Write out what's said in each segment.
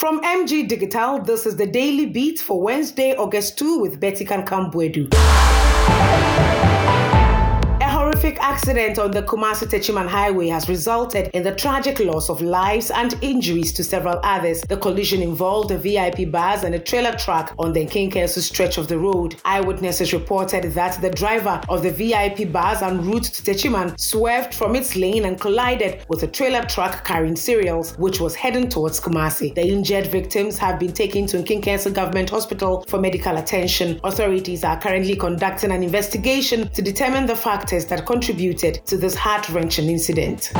From MG Digital, this is the Daily Beat for Wednesday, August 2 with Betty Kankambwedu horrific accident on the Kumasi Techiman Highway has resulted in the tragic loss of lives and injuries to several others. The collision involved a VIP bus and a trailer truck on the Nkenkaasu stretch of the road. Eyewitnesses reported that the driver of the VIP bus en route to Techiman swerved from its lane and collided with a trailer truck carrying cereals, which was heading towards Kumasi. The injured victims have been taken to Nkenkaasu Government Hospital for medical attention. Authorities are currently conducting an investigation to determine the factors that contributed to this heart wrenching incident.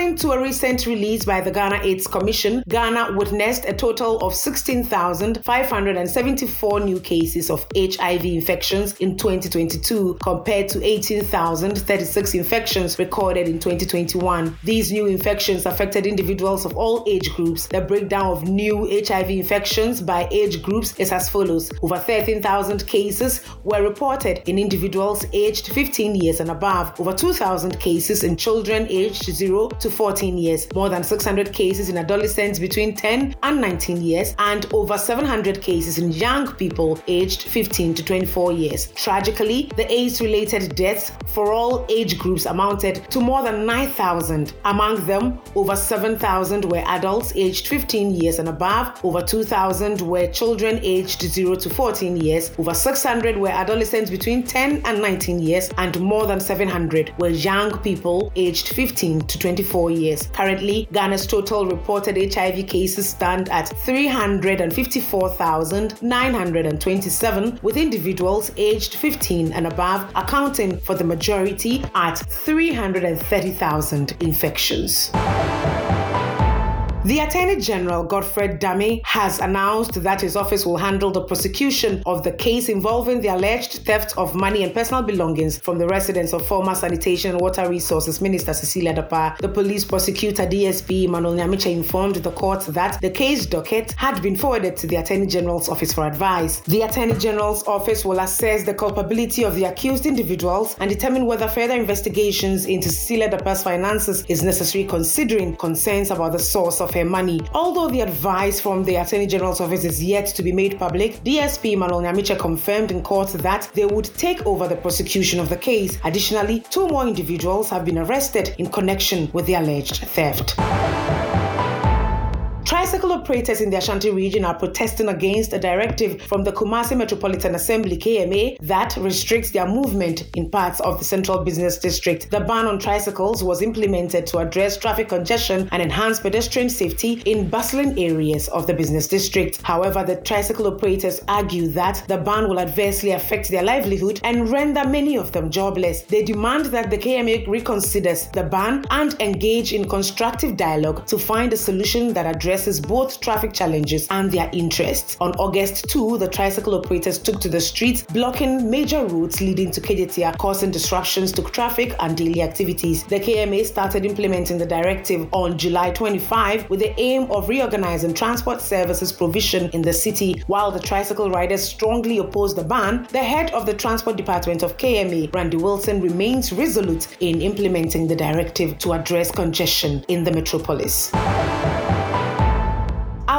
According to a recent release by the Ghana AIDS Commission, Ghana witnessed a total of 16,574 new cases of HIV infections in 2022 compared to 18,036 infections recorded in 2021. These new infections affected individuals of all age groups. The breakdown of new HIV infections by age groups is as follows. Over 13,000 cases were reported in individuals aged 15 years and above, over 2,000 cases in children aged 0 to 14 years, more than 600 cases in adolescents between 10 and 19 years, and over 700 cases in young people aged 15 to 24 years. Tragically, the AIDS related deaths for all age groups amounted to more than 9,000. Among them, over 7,000 were adults aged 15 years and above, over 2,000 were children aged 0 to 14 years, over 600 were adolescents between 10 and 19 years, and more than 700 were young people aged 15 to 24 years. Currently, Ghana's total reported HIV cases stand at 354,927, with individuals aged 15 and above accounting for the majority at 330,000 infections. The Attorney General, Godfred Dame, has announced that his office will handle the prosecution of the case involving the alleged theft of money and personal belongings from the residence of former Sanitation and Water Resources Minister Cecilia Dapaah. The police prosecutor DSP Emmanuel Nyamiche informed the court that the case docket had been forwarded to the Attorney General's office for advice. The Attorney General's office will assess the culpability of the accused individuals and determine whether further investigations into Cecilia Dapaah's finances is necessary considering concerns about the source of of her money. Although the advice from the Attorney General's office is yet to be made public, DSP Emmanuel Nyamiche confirmed in court that they would take over the prosecution of the case. Additionally, two more individuals have been arrested in connection with the alleged theft. Tricycle operators in the Ashanti region are protesting against a directive from the Kumasi Metropolitan Assembly KMA that restricts their movement in parts of the Central Business District. The ban on tricycles was implemented to address traffic congestion and enhance pedestrian safety in bustling areas of the business district. However, the tricycle operators argue that the ban will adversely affect their livelihood and render many of them jobless. They demand that the KMA reconsiders the ban and engage in constructive dialogue to find a solution that addresses both traffic challenges and their interests. On August 2, the tricycle operators took to the streets, blocking major routes leading to Kejetia, causing disruptions to traffic and daily activities. The KMA started implementing the directive on July 25 with the aim of reorganizing transport services provision in the city. While the tricycle riders strongly opposed the ban, the head of the Transport Department of KMA, Randy Wilson, remains resolute in implementing the directive to address congestion in the metropolis.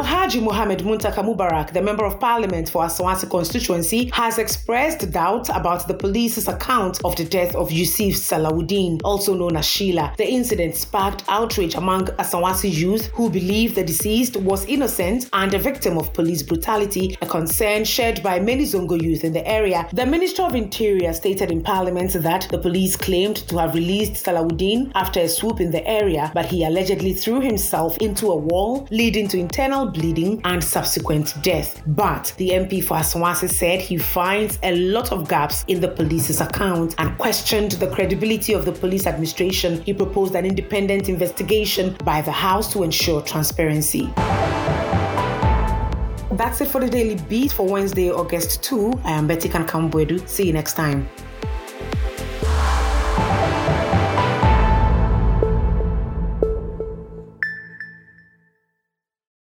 Alhaji Mohammed Muntaka Mubarak, the Member of Parliament for Asawase constituency, has expressed doubt about the police's account of the death of Yusuf Salawuddin, also known as Sheila. The incident sparked outrage among Asawase youth who believe the deceased was innocent and a victim of police brutality, a concern shared by many Zongo youth in the area. The Minister of Interior stated in Parliament that the police claimed to have released Salawuddin after a swoop in the area, but he allegedly threw himself into a wall, leading to internal bleeding and subsequent death. But the MP for Asawase said he finds a lot of gaps in the police's account and questioned the credibility of the police administration. He proposed an independent investigation by the House to ensure transparency. That's it for the Daily Beat for Wednesday, August 2. I am Betty Kankambwedu. See you next time.